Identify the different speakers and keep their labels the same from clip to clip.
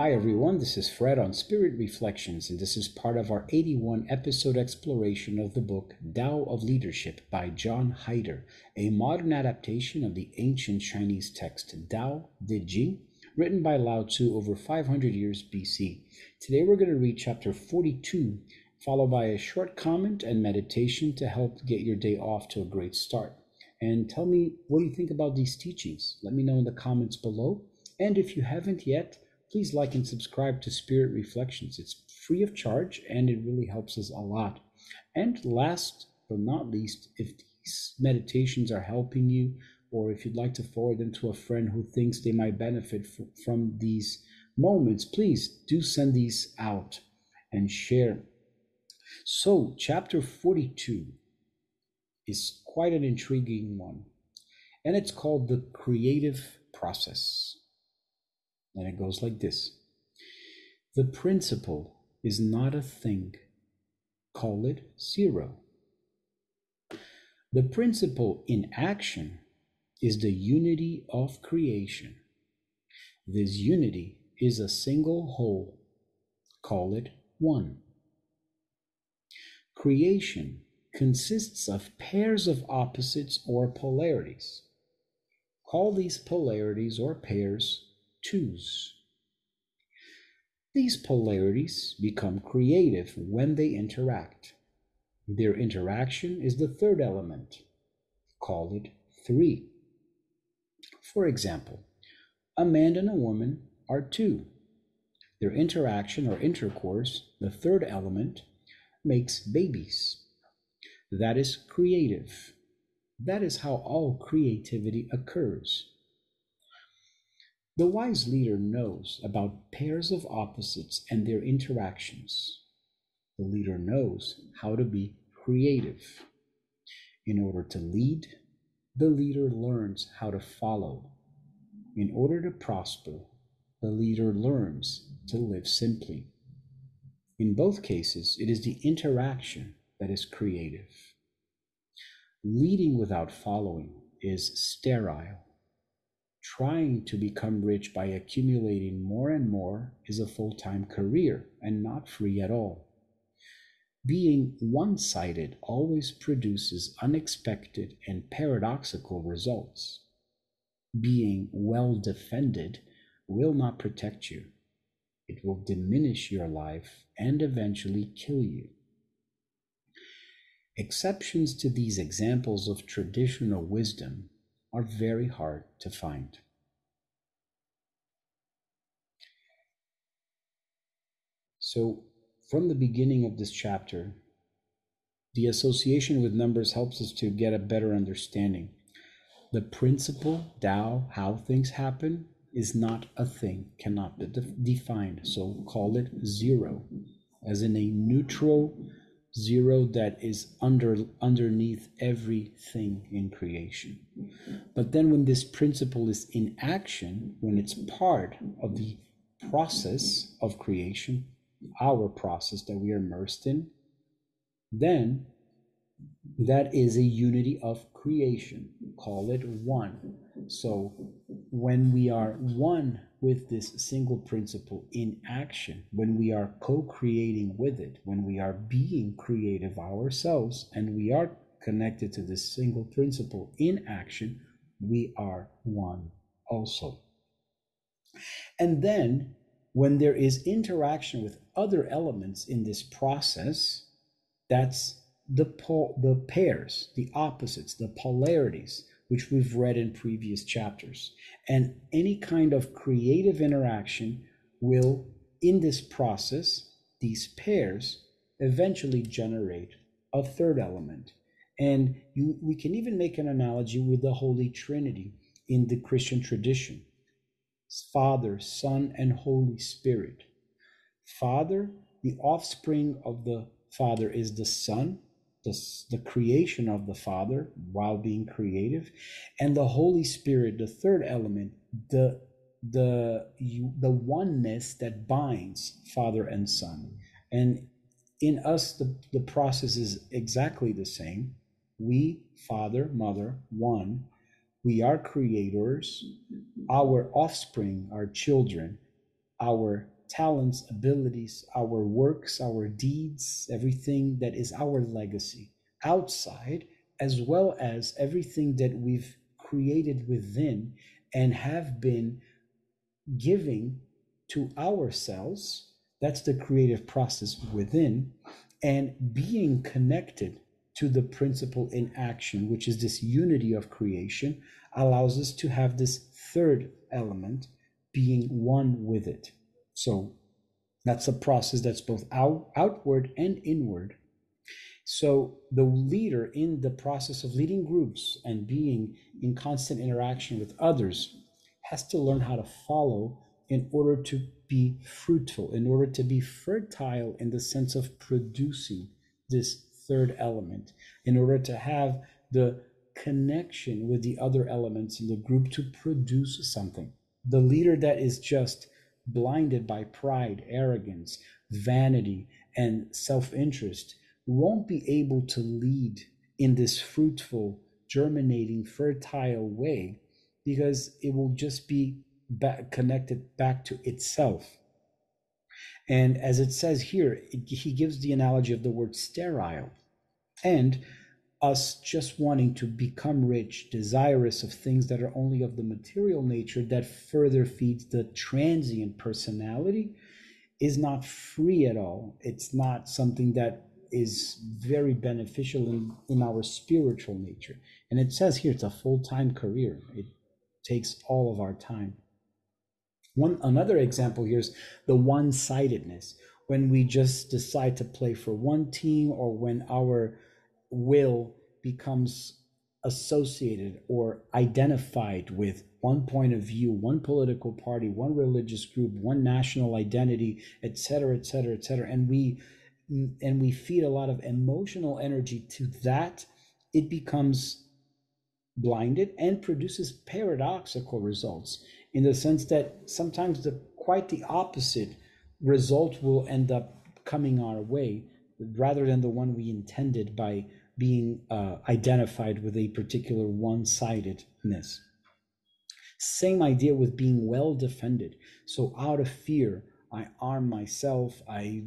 Speaker 1: Hi everyone, this is Fred on Spirit Reflections, and this is part of our 81 episode exploration of the book Tao of Leadership by John Heider, a modern adaptation of the ancient Chinese text Tao De Jing, written by Lao Tzu over 500 years BC. Today we're going to read chapter 42, followed by a short comment and meditation to help get your day off to a great start. And tell me what do you think about these teachings? Let me know in the comments below. And if you haven't yet, please like and subscribe to Spirit Reflections. It's free of charge and it really helps us a lot. And last but not least, if these meditations are helping you, or if you'd like to forward them to a friend who thinks they might benefit from these moments, please do send these out and share. So, chapter 42 is quite an intriguing one, and it's called the creative process. And it goes like this The principle is not a thing, call it zero. The principle in action is the unity of creation. This unity is a single whole, call it one. Creation consists of pairs of opposites or polarities. Call these polarities or pairs twos. These polarities become creative when they interact. Their interaction is the third element. Call it three. For example, a man and a woman are two. Their interaction or intercourse, the third element, makes babies. That is creative. That is how all creativity occurs. The wise leader knows about pairs of opposites and their interactions. The leader knows how to be creative. In order to lead, the leader learns how to follow. In order to prosper, the leader learns to live simply. In both cases, it is the interaction that is creative. Leading without following is sterile. Trying to become rich by accumulating more and more is a full time career and not free at all. Being one sided always produces unexpected and paradoxical results. Being well defended will not protect you, it will diminish your life and eventually kill you. Exceptions to these examples of traditional wisdom are very hard to find. So, from the beginning of this chapter, the association with numbers helps us to get a better understanding. The principle, Tao, how things happen, is not a thing, cannot be defined. So call it zero, as in a neutral zero that is under underneath everything in creation. But then when this principle is in action, when it's part of the process of creation, our process that we are immersed in, then that is a unity of creation. Call it one. So when we are one with this single principle in action, when we are co creating with it, when we are being creative ourselves, and we are connected to this single principle in action, we are one also. And then when there is interaction with other elements in this process, that's the, po- the pairs, the opposites, the polarities, which we've read in previous chapters. And any kind of creative interaction will, in this process, these pairs eventually generate a third element. And you, we can even make an analogy with the Holy Trinity in the Christian tradition Father, Son, and Holy Spirit. Father, the offspring of the Father is the Son, the, the creation of the Father while being creative, and the Holy Spirit, the third element, the the the oneness that binds Father and Son. And in us, the, the process is exactly the same. We, Father, Mother, one. We are creators. Our offspring, our children, our talents, abilities, our works, our deeds, everything that is our legacy outside, as well as everything that we've created within and have been giving to ourselves. That's the creative process within, and being connected to the principle in action, which is this unity of creation, allows us to have this third element being one with it. So that's a process that's both out, outward and inward. So the leader in the process of leading groups and being in constant interaction with others has to learn how to follow in order to be fruitful, in order to be fertile in the sense of producing this third element, in order to have the connection with the other elements in the group to produce something. The leader that is just blinded by pride, arrogance, vanity, and self interest won't be able to lead in this fruitful, germinating, fertile way because it will just be back, connected back to itself. And as it says here, it, he gives the analogy of the word sterile. And us just wanting to become rich, desirous of things that are only of the material nature, that further feeds the transient personality, is not free at all. It's not something that is very beneficial in, in our spiritual nature. And it says here it's a full time career, it takes all of our time. One another example here is the one-sidedness when we just decide to play for one team or when our will becomes associated or identified with one point of view, one political party, one religious group, one national identity, et cetera, et cetera, et cetera, and we and we feed a lot of emotional energy to that, it becomes blinded and produces paradoxical results in the sense that sometimes the quite the opposite result will end up coming our way rather than the one we intended by being uh, identified with a particular one-sidedness. Same idea with being well defended so out of fear i arm myself i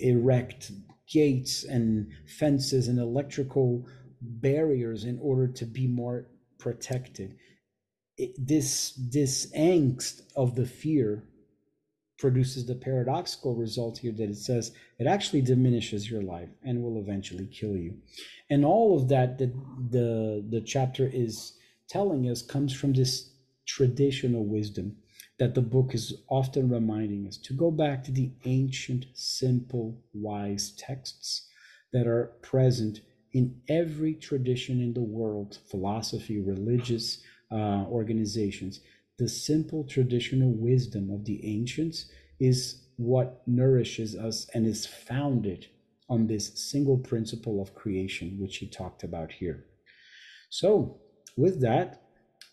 Speaker 1: erect gates and fences and electrical barriers in order to be more protected. It, this this angst of the fear produces the paradoxical result here that it says it actually diminishes your life and will eventually kill you. And all of that that the the chapter is telling us comes from this traditional wisdom that the book is often reminding us to go back to the ancient simple wise texts that are present in every tradition in the world philosophy religious uh, organizations the simple traditional wisdom of the ancients is what nourishes us and is founded on this single principle of creation, which he talked about here. So, with that,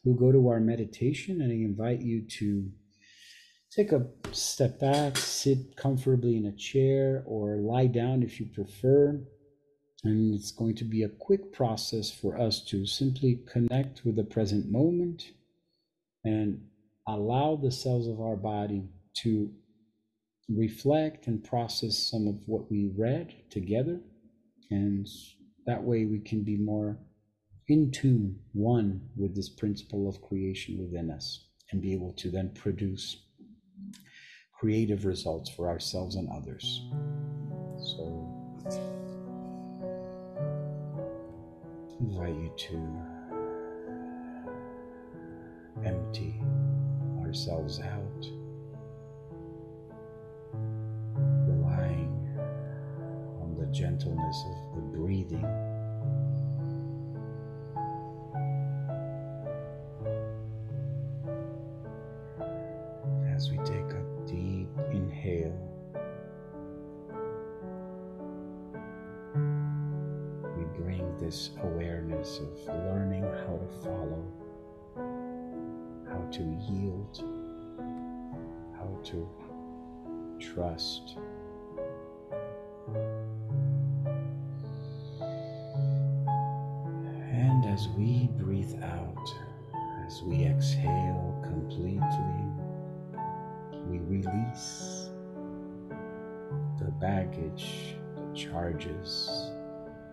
Speaker 1: we'll go to our meditation, and I invite you to take a step back, sit comfortably in a chair, or lie down if you prefer. And it's going to be a quick process for us to simply connect with the present moment and allow the cells of our body to reflect and process some of what we read together. And that way we can be more in tune, one with this principle of creation within us, and be able to then produce creative results for ourselves and others. So, invite you to empty ourselves out, relying on the gentleness of the breathing. As we take a deep inhale, we bring this awareness of learning how to follow to yield, how to trust. And as we breathe out, as we exhale completely, we release the baggage, the charges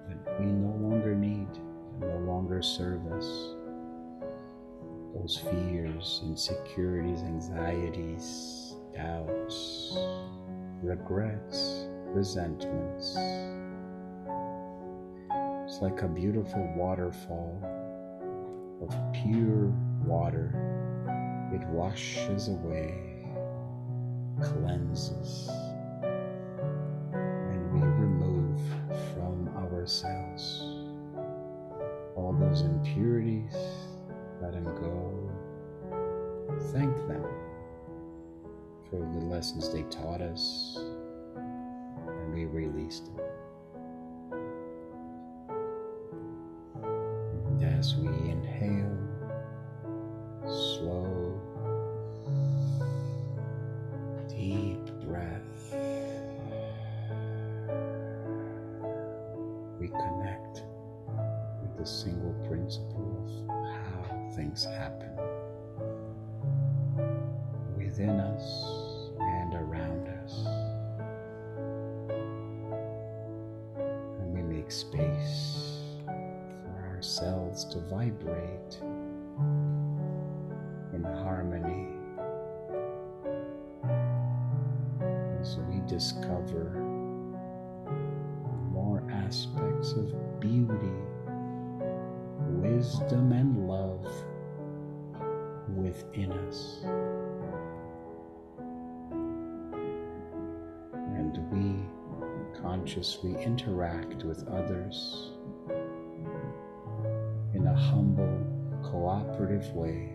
Speaker 1: that we no longer need no longer serve us. Those fears, insecurities, anxieties, doubts, regrets, resentments. It's like a beautiful waterfall of pure water. It washes away, cleanses, lessons they taught us, and we release them. And as we inhale, slow, deep breath, we connect with the single principle of how things happen within us make space for ourselves to vibrate in harmony as we discover more aspects of beauty, wisdom, and love within us. Consciously interact with others in a humble, cooperative way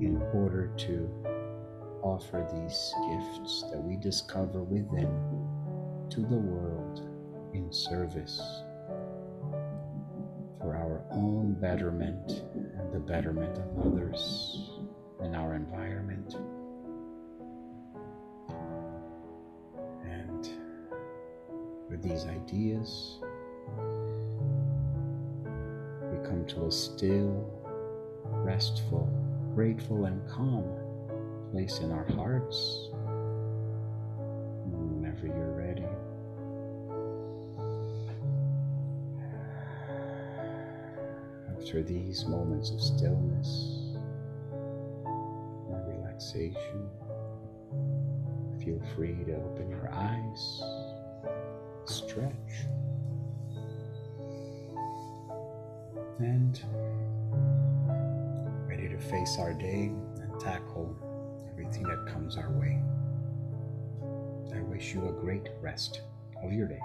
Speaker 1: in order to offer these gifts that we discover within to the world in service for our own betterment and the betterment of others and our environment. These ideas, we come to a still, restful, grateful, and calm place in our hearts. Whenever you're ready. After these moments of stillness and relaxation, feel free to open your eyes, stretch, and ready to face our day and tackle everything that comes our way. I wish you a great rest of your day.